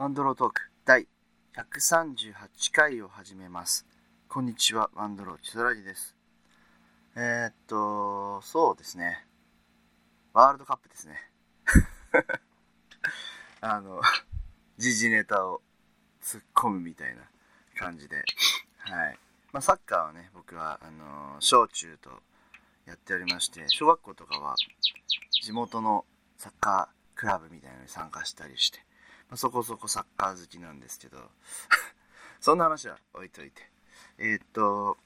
ワンドロートーク第138回を始めます。こんにちは、ワンドローチソラジです。えー、っと、そうですね。ワールドカップですね。あの、時事ネタを突っ込むみたいな感じで。はい。まあ、サッカーはね、僕は、あの、小中とやっておりまして、小学校とかは地元のサッカークラブみたいなのに参加したりして、そこそこサッカー好きなんですけど、そんな話は置いといて。えーっと、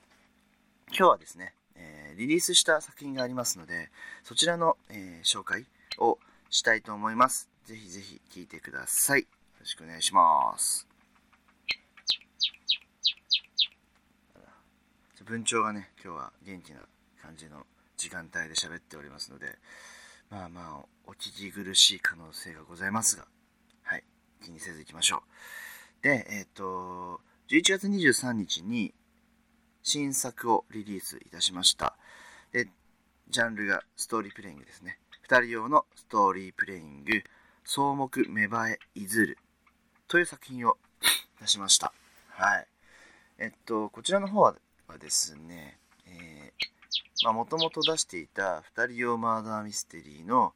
今日はですね、えーリリースした作品がありますので、そちらの、えー紹介をしたいと思います。ぜひぜひ聞いてください。よろしくお願いします。文鳥がね、今日は元気な感じの時間帯で喋っておりますので、まあまあ、お聞き苦しい可能性がございますが、気にせず行きましょう。で、えっ、と、11月23日に新作をリリースいたしました。で、ジャンルがストーリープレイングですね。二人用のストーリープレイング、草木芽生えいずるという作品を出しました。はい。えっと、こちらの方はですね、えーまあ、もともと出していた二人用マーダーミステリーの、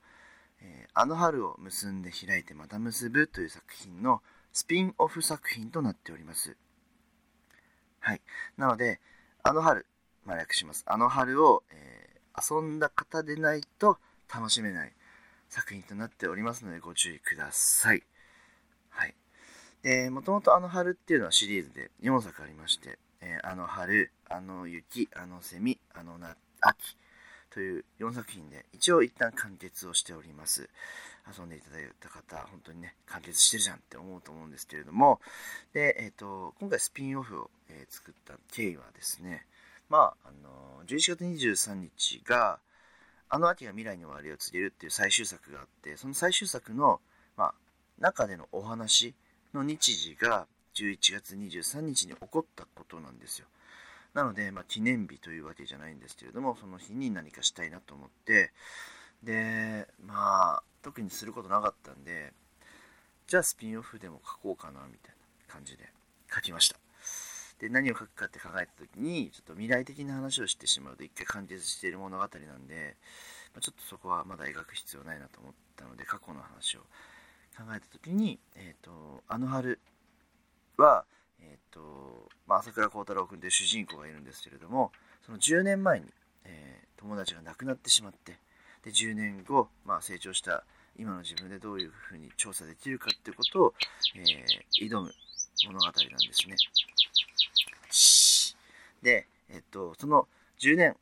えーあの春を結んで開いてまた結ぶという作品のスピンオフ作品となっております。はい。なので、あの春、まあ、略します。あの春を、えー遊んだ方でないと楽しめない作品となっておりますのでご注意ください。はい。で、もともとあの春っていうのはシリーズで4作ありまして、えーあの春、あの雪、あのセミ、あのな秋という4作品で一応一旦完結をしております。遊んでいただいた方、本当にね、完結してるじゃんって思うと思うんですけれども、で、えっ、と、今回スピンオフを、えー作った経緯はですね、まあ、あの11月23日が、あの秋が未来に終わりを告げるっていう最終作があって、その最終作の、まあ、中でのお話の日時が11月23日に起こったことなんですよ。なので、まあ、記念日というわけじゃないんですけれども、その日に何かしたいなと思って、で、まあ、特にすることなかったんで、じゃあスピンオフでも書こうかな、みたいな感じで書きました。で、何を書くかって考えた時に、ちょっと未来的な話をしてしまうと一回完結している物語なんで、まあ、ちょっとそこはまだ描く必要ないなと思ったので、過去の話を考えた時に、えっ、と、あの春は、えっ、と、まあ、朝倉幸太郎君という主人公がいるんですけれども、その10年前に、えー友達が亡くなってしまって、で、10年後、まあ、成長した今の自分でどういうふうに調査できるかっていうことを、えー挑む物語なんですね。で、えっと、その10年、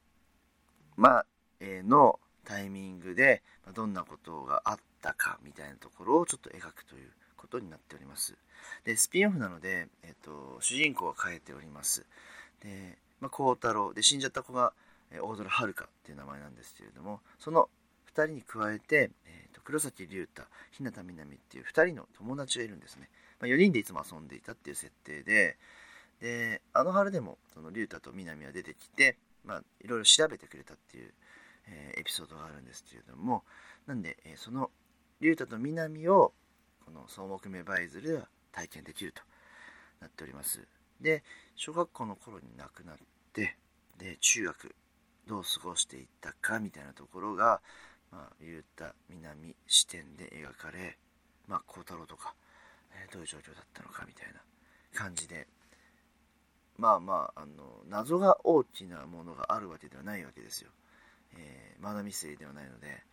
ま、えーのタイミングで、どんなことがあったかみたいなところをちょっと描くということになっております。で、スピンオフなので、えっと、主人公は変えております。で、まあ、孝太郎、で、死んじゃった子が、え大空遥っていう名前なんですけれども、その2人に加えて、えーと黒崎龍太、日向みなみっていう2人の友達がいるんですね。まあ、4人でいつも遊んでいたっていう設定で、で、あの春でも、その龍太と南は出てきて、まあ、いろいろ調べてくれたっていう、えーエピソードがあるんですけれども、なんで、えーその龍太と南を、この草木芽生えずるでは体験できるとなっております。で、小学校の頃に亡くなって、で、中学、どう過ごしていったかみたいなところが、まあ、龍太、南視点で描かれ、まあ、孝太郎とか、えーどういう状況だったのかみたいな感じで、まあまあ、あの、謎が大きなものがあるわけではないわけですよ。えーマナミスではないので、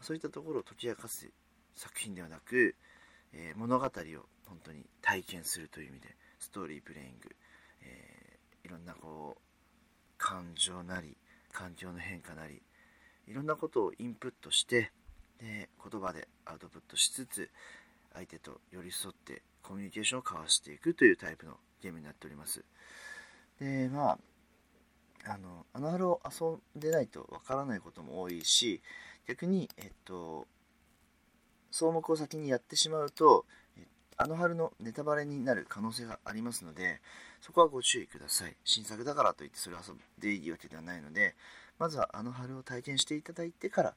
そういったところを解き明かす作品ではなく、えー物語を本当に体験するという意味で、ストーリープレイング、えーいろんなこう、感情なり、環境の変化なり、いろんなことをインプットして、で、言葉でアウトプットしつつ、相手と寄り添ってコミュニケーションを交わしていくというタイプのゲームになっております。で、まあ、あの、あの春を遊んでないとわからないことも多いし、逆に、えっと、草木を先にやってしまうと、あの春のネタバレになる可能性がありますので、そこはご注意ください。新作だからといってそれを遊んでいいわけではないので、まずはあの春を体験していただいてから、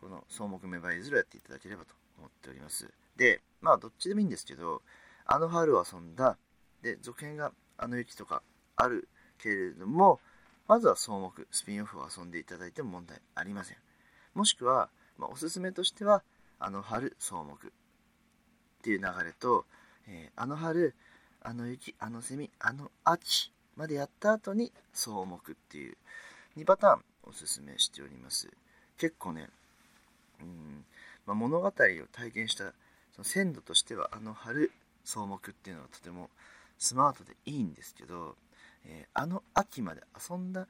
この草木芽生えずるをやっていただければと思っております。で、まあ、どっちでもいいんですけど、あの春を遊んだ、で、続編があの雪とかあるけれども、まずは草木、スピンオフを遊んでいただいても問題ありません。もしくは、まあ、おすすめとしては、あの春、草木っていう流れと、えー、あの春、あの雪、あのセミ、あの秋までやった後に草木っていう2パターンおすすめしております。結構ね、うんまあ、物語を体験したその鮮度としてはあの春草木っていうのはとてもスマートでいいんですけど、えー、あの秋まで遊んだ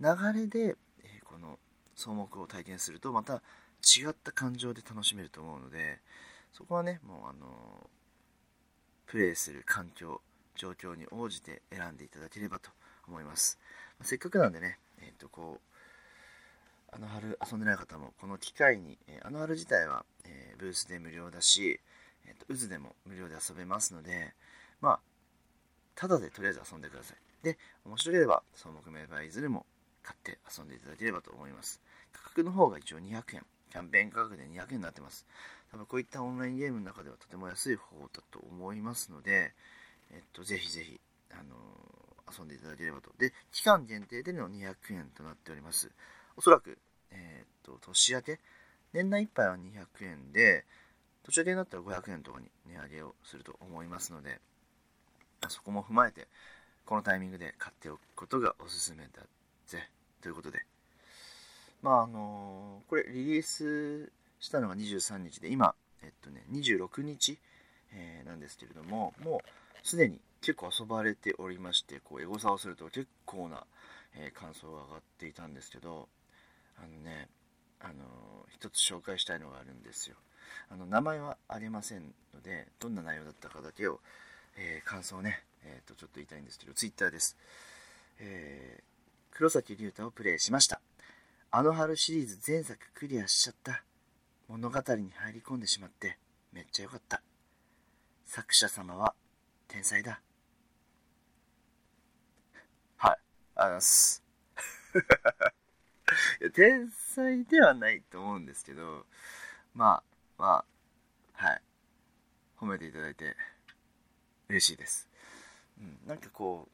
流れで、えー、この草木を体験するとまた違った感情で楽しめると思うのでそこはねもうあのプレイする環境状況に応じて選んでいただければと思います、まあ、せっかくなんでねえっ、ー、とこうあの春遊んでない方もこの機会に、えあの春自体は、えブースで無料だし、えーと、渦でも無料で遊べますのでまあただでとりあえず遊んでください。で面白ければ草木メーバーいずれも買って遊んでいただければと思います。価格の方が一応200円。キャンペーン価格で200円になってます多分こういったオンラインゲームの中ではとても安い方法だと思いますので、えっと、ぜひぜひ、あのー、遊んでいただければと。で、期間限定での200円となっております。おそらく、えー、っと、年明け、年内いっぱいは200円で、年明けになったら500円とかに値上げをすると思いますので、そこも踏まえて、このタイミングで買っておくことがおすすめだぜ。ということで。まあ、あの、これリリースしたのが23日で、今、えっとね、26日、えー、なんですけれども、もうすでに結構遊ばれておりまして、こう、エゴサをすると結構な、えー、感想が上がっていたんですけど、あのね、あのー、一つ紹介したいのがあるんですよ。あの、名前はありませんので、どんな内容だったかだけを、えー、感想をね、えっ、と、ちょっと言いたいんですけど、Twitter です。え黒崎龍太をプレイしました。あの春シリーズ前作クリアしちゃった。物語に入り込んでしまってめっちゃ良かった。作者様は天才だ。はい、あります。天才ではないと思うんですけど、まあ、まあ、はい。褒めていただいて嬉しいです。うん、なんかこ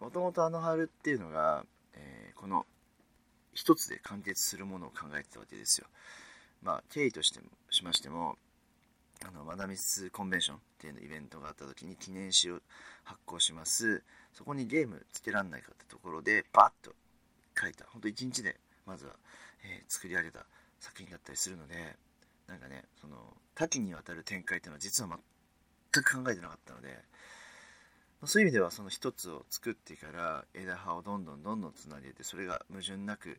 う、もともとあの春っていうのが、えー、この一つで完結するものを考えてたわけですよ。まあ、経緯としてもしましても、あのマダミスコンベンションっていうのイベントがあった時に記念誌を発行しますそこにゲームつけらんないかってところでバッと書いたほんと1日でまずは、えー、作り上げた作品だったりするのでなんかねその多岐にわたる展開っていうのは実は全く考えてなかったのでそういう意味ではその一つを作ってから枝葉をどんどんどんどんつなげてそれが矛盾なく、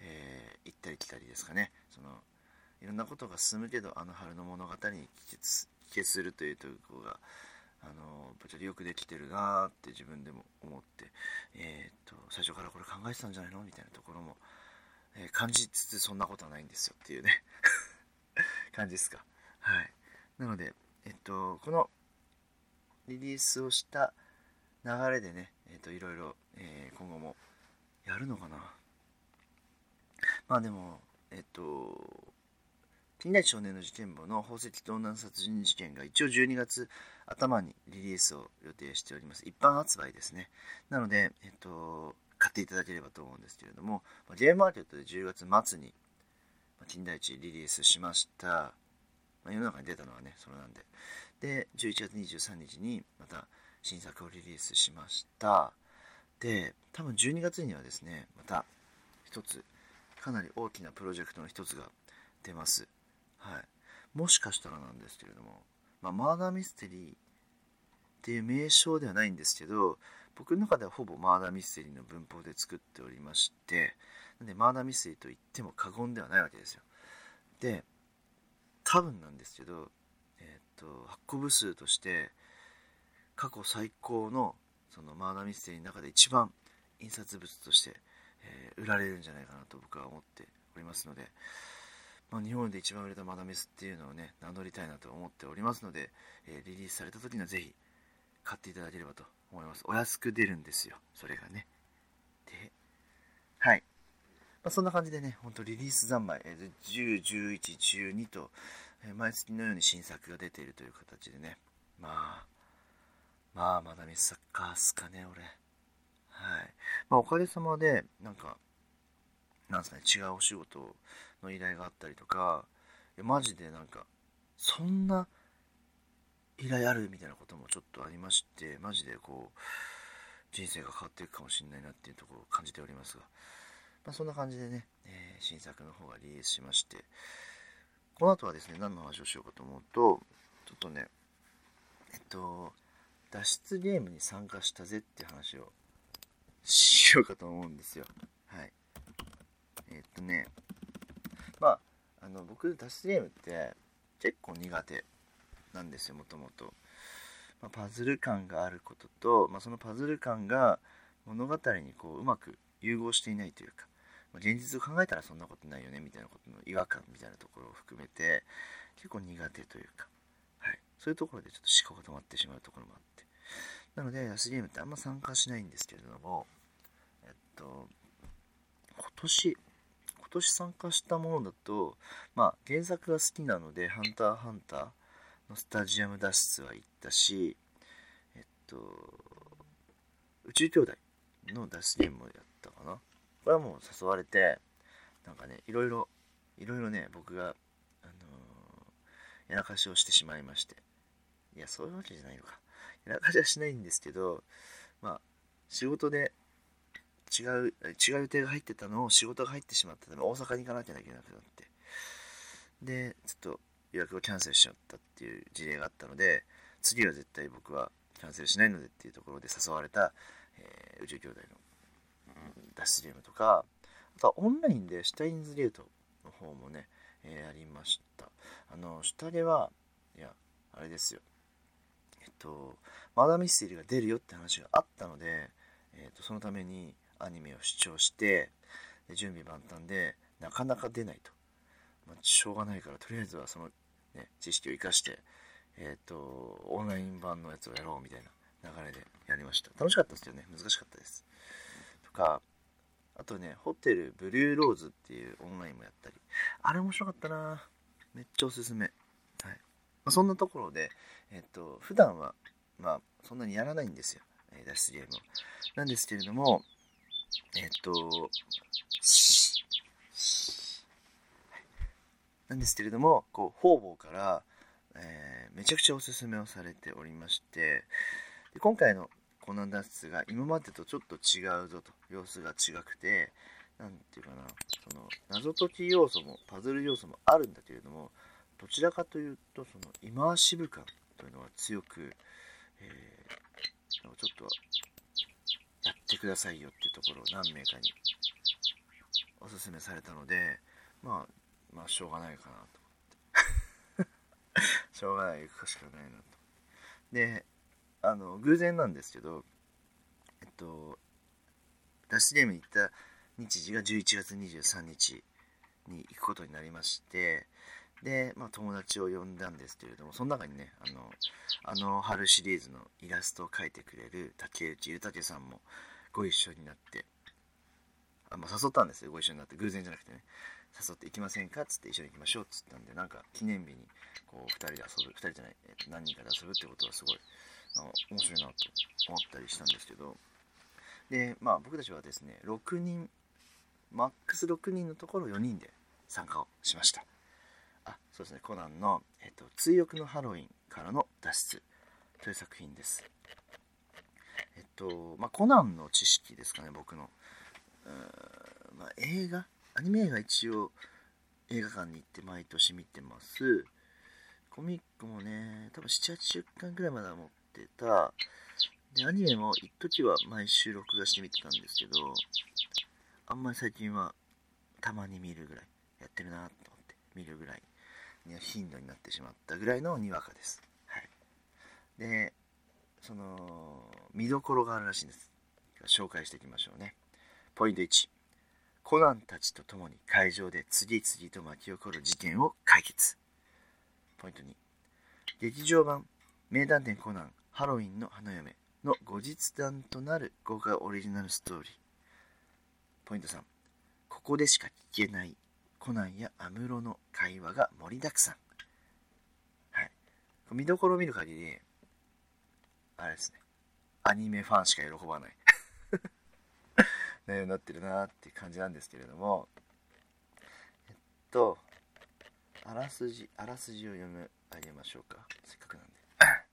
えー、行ったり来たりですかね。そのいろんなことが進むけどあの春の物語に帰結するというところがあのぶっちゃよくできてるなって自分でも思って、えー、っと最初からこれ考えてたんじゃないの？みたいなところも、えー、感じつつそんなことはないんですよっていうね 感じですか。はい。なのでえっとこのリリースをした流れでね、えっといろいろ、えー、今後もやるのかなまあでもえっと近代少年の事件簿の宝石盗難殺人事件が一応12月頭にリリースを予定しております。一般発売ですね。なので、えっと、買っていただければと思うんですけれども、ゲームマーケットで10月末に金田一リリースしました。まあ、世の中に出たのはね、それなんで。で、11月23日にまた新作をリリースしました。で、多分12月にはですね、また一つ、かなり大きなプロジェクトの一つが出ます。はい、もしかしたらなんですけれども、まあ、マーダーミステリーっていう名称ではないんですけど僕の中ではほぼマーダーミステリーの文法で作っておりましてなんでマーダーミステリーと言っても過言ではないわけですよで多分なんですけど、えー、っと発行部数として過去最高のそのマーダーミステリーの中で一番印刷物として、えー、売られるんじゃないかなと僕は思っておりますので、まあ、日本で一番売れたマダミスっていうのをね、名乗りたいなと思っておりますので、えー、リリースされた時にはぜひ買っていただければと思います。お安く出るんですよ、それがね。で、はい。まあ、そんな感じでね、ほんとリリース三昧、えー、10、11、12と、えー、毎月のように新作が出ているという形でね、まあ、まあ、まだミスサッカーすかね、俺。はい。まあ、おかげさまで、なんか、なんすかね、違うお仕事の依頼があったりとか、いやマジでなんか、そんな依頼あるみたいなこともちょっとありまして、マジでこう、人生が変わっていくかもしれないなっていうところを感じておりますが、まあ、そんな感じでね、えー、新作の方がリリースしまして、この後はですね、何の話をしようかと思うと、ちょっとね、えっと、脱出ゲームに参加したぜっていう話をしようかと思うんですよ。はい。えっとね、まあ、あの、僕、脱出ゲームって結構苦手なんですよ、もともと。まあ、パズル感があることと、まあ、そのパズル感が物語にこううまく融合していないというか、まあ、現実を考えたらそんなことないよねみたいなことの違和感みたいなところを含めて結構苦手というか、はい、そういうところでちょっと思考が止まってしまうところもあってなので安ゲームってあんま参加しないんですけれどもえっと今年今年参加したものだとまあ原作が好きなので「ハンターハンター」のスタジアム脱出は行ったしえっと宇宙兄弟の脱出ゲームもやったかな。これはもう誘われてなんかねいろいろいろいろね僕があのー、やらかしをしてしまいまして。いやそういうわけじゃないのか。やらかしないんですけどまあ仕事で違う違う予定が入ってたのを仕事が入ってしまったため大阪に行かなきゃいけなくなってでちょっと予約をキャンセルしちゃったっていう事例があったので次は絶対僕はキャンセルしないのでっていうところで誘われた、えー、宇宙兄弟の脱出ゲームとか、あとはオンラインでシュタインズゲートの方もね、えー、ありました。あの、下では、いや、あれですよ。と、マダーミステリーが出るよって話があったので、えっと、そのためにアニメを視聴して、準備万端で、なかなか出ないと。まあ、しょうがないから、とりあえずはその、ね、知識を生かして、えっ、と、オンライン版のやつをやろうみたいな流れでやりました。楽しかったですよね。難しかったです。とか、あとね、ホテルブルーローズっていうオンラインもやったり、あれ面白かったなめっちゃおすすめ。まあ、そんなところで、えっと、普段は、まあ、そんなにやらないんですよ。え脱出ゲームを。なんですけれども、えっと、なんですけれども、こう、方々から、えー、めちゃくちゃおすすめをされておりまして、で今回のコナン脱出が今までとちょっと違うぞと、様子が違くて、何て言うかな、その謎解き要素もパズル要素もあるんだけれども、どちらかというと、そのイマーシブ感というのが強く、えー、ちょっとやってくださいよっていうところを何名かにおすすめされたので、まあ、まあ、しょうがないかなと思って。しょうがない、行くしかないなと。で、あの偶然なんですけどえっと脱出ゲームに行った日時が11月23日に行くことになりましてで、まあ、友達を呼んだんですけれどもその中にねあのあの春シリーズのイラストを描いてくれる竹内ゆたけさんもご一緒になってあ、まあ、誘ったんですよご一緒になって。偶然じゃなくてね。誘って行きませんかっつって一緒に行きましょうっつったんでなんか記念日にこう2人で遊ぶ2人じゃない、えっと、何人かで遊ぶってことはすごいあ面白いなと思ったりしたんですけど。でまあ僕たちはですね6人マックス6人のところ4人で参加をしました。あそうですね。コナンの、えっと「追憶のハロウィンからの脱出」という作品です。えっとまあコナンの知識ですかね僕の。まあ、映画？アニメ映画一応映画館に行って毎年見てます。コミックもね多分780巻ぐらいまでは持ってた。で、アニメも一時は毎週録画して見てたんですけど、あんまり最近はたまに見るぐらい、やってるなと見るぐらいに頻度になってしまったぐらいのにわかです。はい。で、その、見どころがあるらしいんです。紹介していきましょうね。ポイント1。コナンたちと共に会場で次々と巻き起こる事件を解決。ポイント2。劇場版名探偵コナンハロウィンの花嫁の後日談となる豪華オリジナルストーリー。ポイント3。ここでしか聞けないコナンや安室の会話が盛りだくさん。はい。見どころを見る限り、あれですね。アニメファンしか喜ばない。内容になってるなっていう感じなんですけれども。えっとあらすじあらすじを読むあげましょうか。せっかくなんで。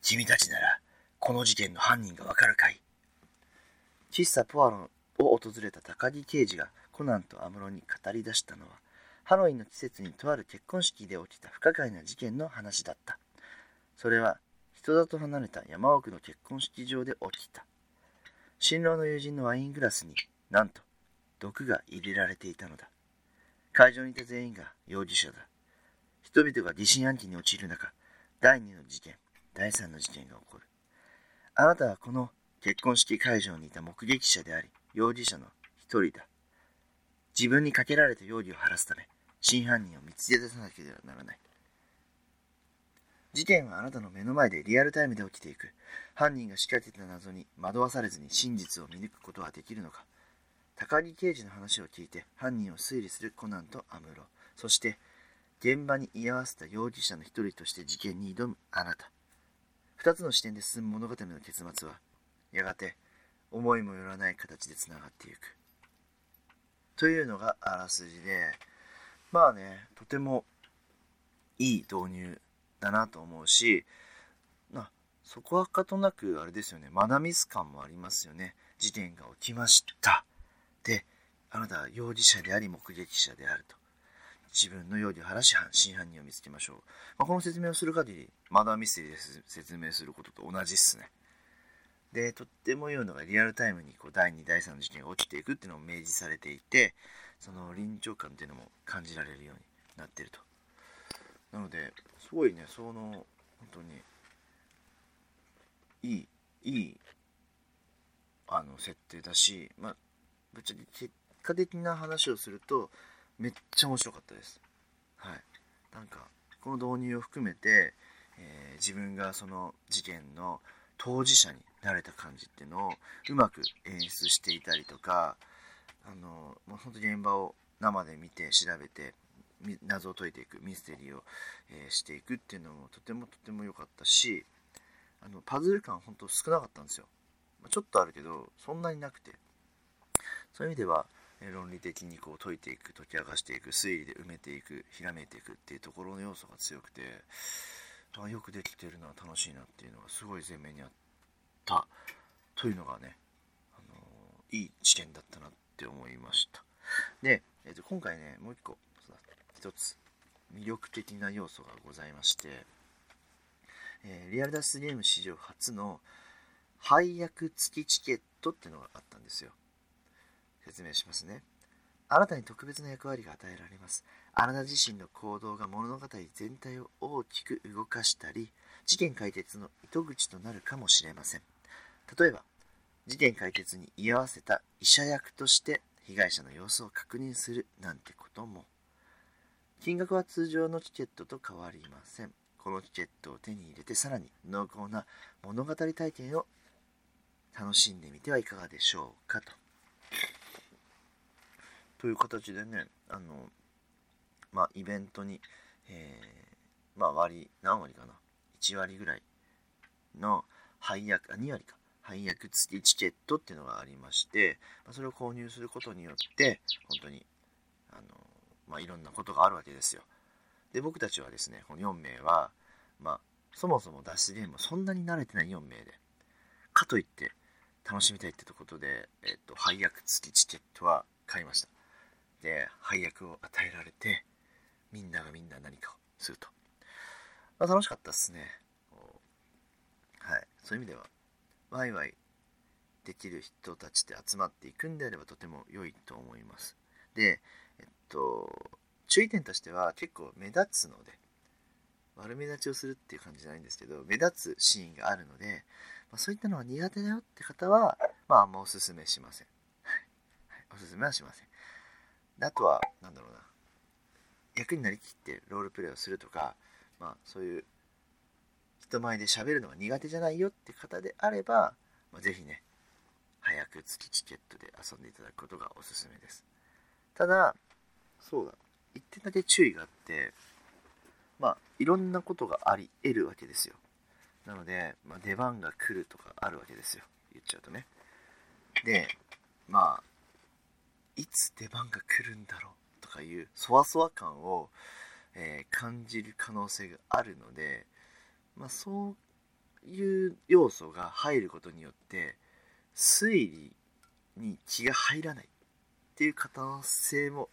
君たちならこの事件の犯人がわかるかい。喫茶ポアロンを訪れた高木刑事がコナンと安室に語り出したのはハロウィンの季節にとある結婚式で起きた不可解な事件の話だった。それは人里離れた山奥の結婚式場で起きた。新郎の友人のワイングラスになんと毒が入れられていたのだ。会場にいた全員が容疑者だ。人々が疑心暗鬼に陥る中第2の事件第3の事件が起こる。あなたはこの結婚式会場にいた目撃者であり容疑者の一人だ。自分にかけられた容疑を晴らすため真犯人を見つけ出さなければならない。事件はあなたの目の前でリアルタイムで起きていく。犯人が仕掛けた謎に惑わされずに真実を見抜くことはできるのか。高木刑事の話を聞いて犯人を推理するコナンとアムロそして現場に居合わせた容疑者の一人として事件に挑むあなた。二つの視点で進む物語の結末はやがて思いもよらない形でつながっていく。というのがあらすじでまあねとてもいい導入だなと思うしなそこはかとなくあれですよねマナミス感もありますよね。事件が起きました。であなたは容疑者であり目撃者であると。自分の容疑を晴らし真犯人を見つけましょう、まあ、この説明をする限りマダーミステリーで説明することと同じっすね。でとっても言うのがリアルタイムにこう第2第3の事件が起きていくっていうのも明示されていてその臨場感っていうのも感じられるようになってると。なのですごいねその本当にいいいいあの設定だしまあぶっちゃけ結果的な話をするとめっちゃ面白かったです。はい。なんかこの導入を含めて、えー、自分がその事件の当事者になれた感じっていうのをうまく演出していたりとかあのもう本当に現場を生で見て調べて謎を解いていくミステリーを、えー、していくっていうのもとてもとても良かったしあのパズル感本当少なかったんですよ、まあ、ちょっとあるけどそんなになくて。そういう意味では、えー、論理的にこう解いていく解き明かしていく推理で埋めていくひらめいていくっていうところの要素が強くてあよくできてるのは楽しいなっていうのがすごい前面にあった。というのがね、あのー、いい知見だったなって思いました。で、えー、と今回ねもう一個一つ魅力的な要素がございまして、えー、リアル脱出ゲーム史上初の配役付きチケットっていうのがあったんですよ。説明しますね。あなたに特別な役割が与えられます。あなた自身の行動が物語全体を大きく動かしたり事件解決の糸口となるかもしれません。例えば事件解決に居合わせた医者役として被害者の様子を確認するなんてことも金額は通常のチケットと変わりません。このチケットを手に入れてさらに濃厚な物語体験を楽しんでみてはいかがでしょうかと。という形でねあのまあイベントに、えー、まあ割何割かな？1割ぐらいの配役あ2割か。配役付きチケットっていうのがありまして、ま、それを購入することによって本当にあのまあ、いろんなことがあるわけですよ。で、僕たちはですね、この4名は、まあ、そもそも脱出ゲームそんなに慣れてない4名で、かといって楽しみたいってことで、えっと、配役付きチケットは買いました。で、配役を与えられて、みんながみんな何かをすると。まあ、楽しかったっすね。はい。そういう意味では、ワイワイできる人たちで集まっていくんであればとても良いと思います。で、えっと、注意点としては結構目立つので、悪目立ちをするっていう感じじゃないんですけど、目立つシーンがあるので、まあ、そういったのは苦手だよって方は、まあ、あんまおすすめしません。おすすめはしません。あとは、なんだろうな、役になりきってロールプレイをするとか、まあ、そういう人前で喋るのが苦手じゃないよって方であれば、まあ、ぜひね、早く月チケットで遊んでいただくことがおすすめです。ただ、そうだ。一点だけ注意があってまあいろんなことがあり得るわけですよ。なので、まあ、出番が来るとかあるわけですよ。言っちゃうとね。でまあいつ出番が来るんだろうとかいうそわそわ感を、えー、感じる可能性があるので、まあ、そういう要素が入ることによって推理に気が入らないっていう可能性も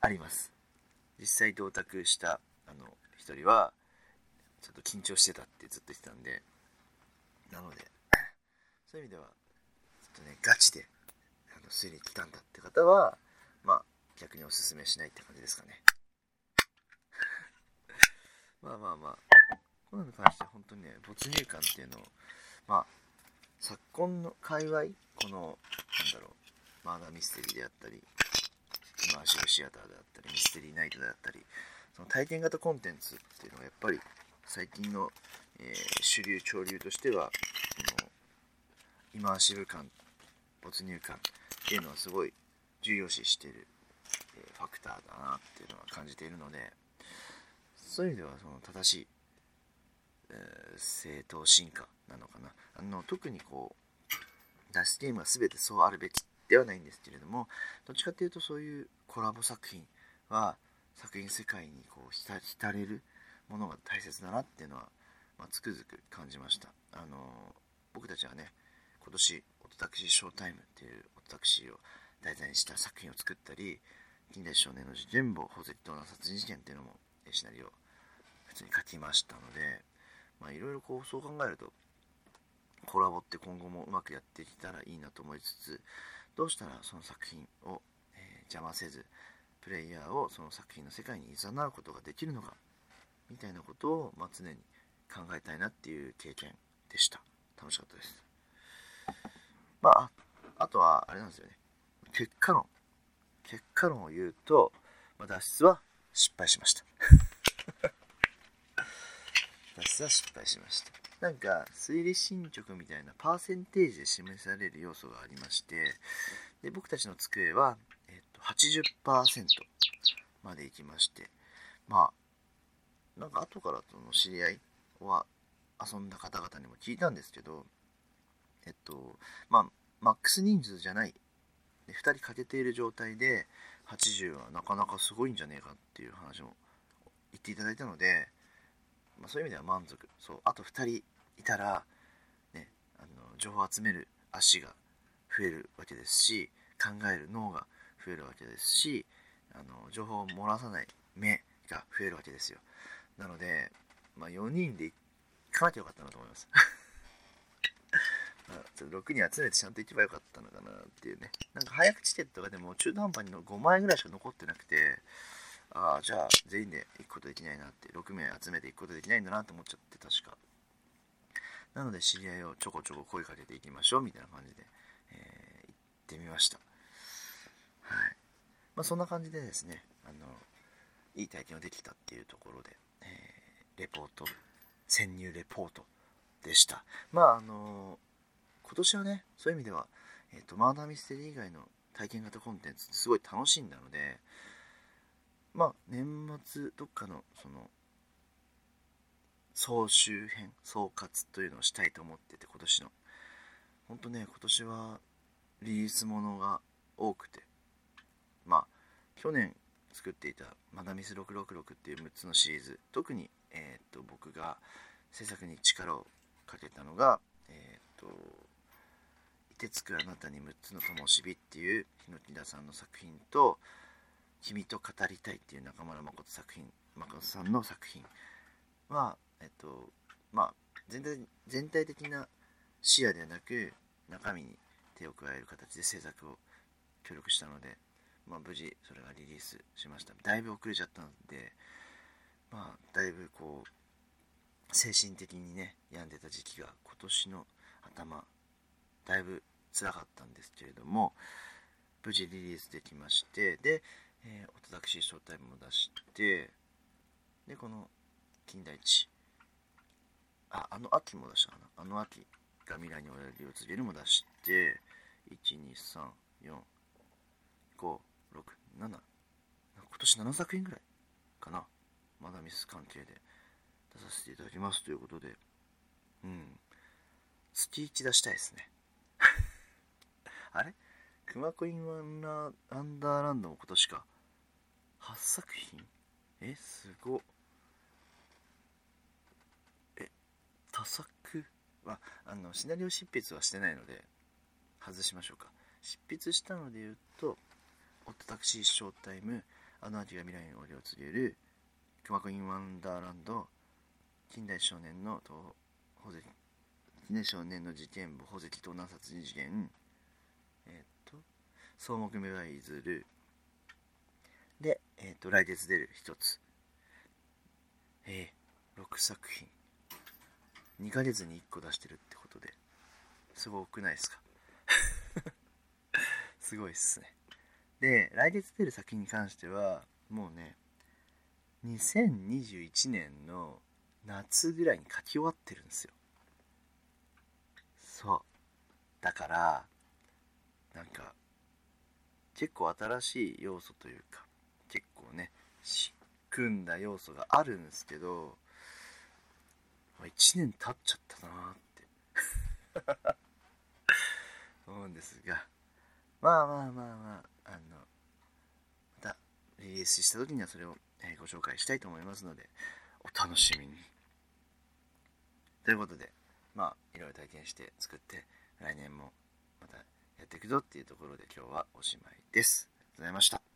あります。実際同卓したあの一人はちょっと緊張してたってずっと言ってたんで。なのでそういう意味ではちょっとねガチであの推理来たんだって方はまあ逆におすすめしないって感じですかね。まあまあまあ。コナンに関して本当にね没入感っていうのをまあ昨今の界隈このなんだろうマーダーミステリーであったりイマーシブシアターであったりミステリーナイトであったりその体験型コンテンツっていうのがやっぱり最近の、えー、主流潮流としてはそのイマーシブ感没入感っていうのはすごい重要視してる、えー、ファクターだなっていうのは感じているのでそういう意味ではその正しい、正当進化なのかな。あの特にこう脱出ゲームは全てそうあるべきではないんですけれどもどっちかっていうとそういうコラボ作品は作品世界にこう浸れるものが大切だなっていうのは、まあ、つくづく感じました。あの僕たちはね今年オトタクシーショータイムっていうオトタクシーを題材にした作品を作ったり近代少年の事件簿宝石島の殺人事件っていうのもシナリオ普通に書きましたのでまあいろいろこうそう考えるとコラボって今後もうまくやっていけたらいいなと思いつつどうしたらその作品を、えー、邪魔せずプレイヤーをその作品の世界に誘うことができるのかみたいなことを、まあ、常に考えたいなっていう経験でした。楽しかったです。まああとはあれなんですよね。結果論。結果論を言うと、まあ、脱出は失敗しました。脱出は失敗しました。なんか推理進捗みたいなパーセンテージで示される要素がありましてで僕たちの机は、えっと、80%まで行きましてまあなんか後からその知り合いは遊んだ方々にも聞いたんですけどえっとまあマックス人数じゃない。で2人欠けている状態で80はなかなかすごいんじゃねえかっていう話も言っていただいたのでまあ、そういう意味では満足。そう。あと2人いたら、ね、あの情報を集める足が増えるわけですし考える脳が増えるわけですしあの情報を漏らさない目が増えるわけですよ。なので、まあ、4人で行かなきゃよかったなと思います。まあ、6人集めてちゃんと行けばよかったのかなっていうね。なんか早くチケットがでも中途半端に5枚ぐらいしか残ってなくてああじゃあ全員で行くことできないなって6名集めていくことできないんだなと思っちゃって確か。なので知り合いをちょこちょこ声かけていきましょうみたいな感じで、えー、行ってみました。はい。まあそんな感じでですねあのいい体験ができたっていうところで、えー、レポート潜入レポートでした。まああの今年はねそういう意味では、えーと、マーダーミステリー以外の体験型コンテンツってすごい楽しいんだのでまあ年末どっかのその総集編総括というのをしたいと思ってて今年の。本当ね今年はリリースものが多くて。まあ去年作っていた「マダミス666」っていう6つのシリーズ。特に、えー、っと僕が制作に力をかけたのがえー、っと「いてつくあなたに6つの灯火」っていう日野木田さんの作品と君と語りたいっていう中村誠作品誠さんの作品は、えっと、まあ、全体全体的な視野ではなく、中身に手を加える形で制作を協力したので、まあ、無事それがリリースしました。だいぶ遅れちゃったので、まあ、だいぶこう、精神的にね、病んでた時期が今年の頭、だいぶ辛かったんですけれども、無事リリースできまして、で、えー、オトタクシーショータイムも出してでこの金田一。ああの秋も出したかな。あの秋が未来に親指を告げるも出して1234567今年7作品ぐらいかな。まだミス関係で。出させていただきますということで。うん。月1出したいですね。あれ？クマコインワンラアンダーランドも今年か。8作品？えすご。え多作？はあのシナリオ執筆はしてないので外しましょうか。執筆したので言うとオットタクシーショータイムあの秋が未来の終わりを告げるクマコインワンダーランド近代少年の宝石近代少年の事件簿宝石盗難殺人事件えっ、と草木芽生いずる、えっ、と来月出る一つ。えー、6作品。2ヶ月に1個出してるってことで。すごくないですか？すごいっすね。で来月出る作品に関してはもうね2021年の夏ぐらいに書き終わってるんですよ。そう。だからなんか結構新しい要素というか結構ね仕組んだ要素があるんですけど1年経っちゃったなって。思うんですがまあまあまあまああのまたリリースした時にはそれを、えご紹介したいと思いますのでお楽しみに。ということでまあいろいろ体験して作って来年もまたやっていくぞっていうところで今日はおしまいです。ありがとうございました。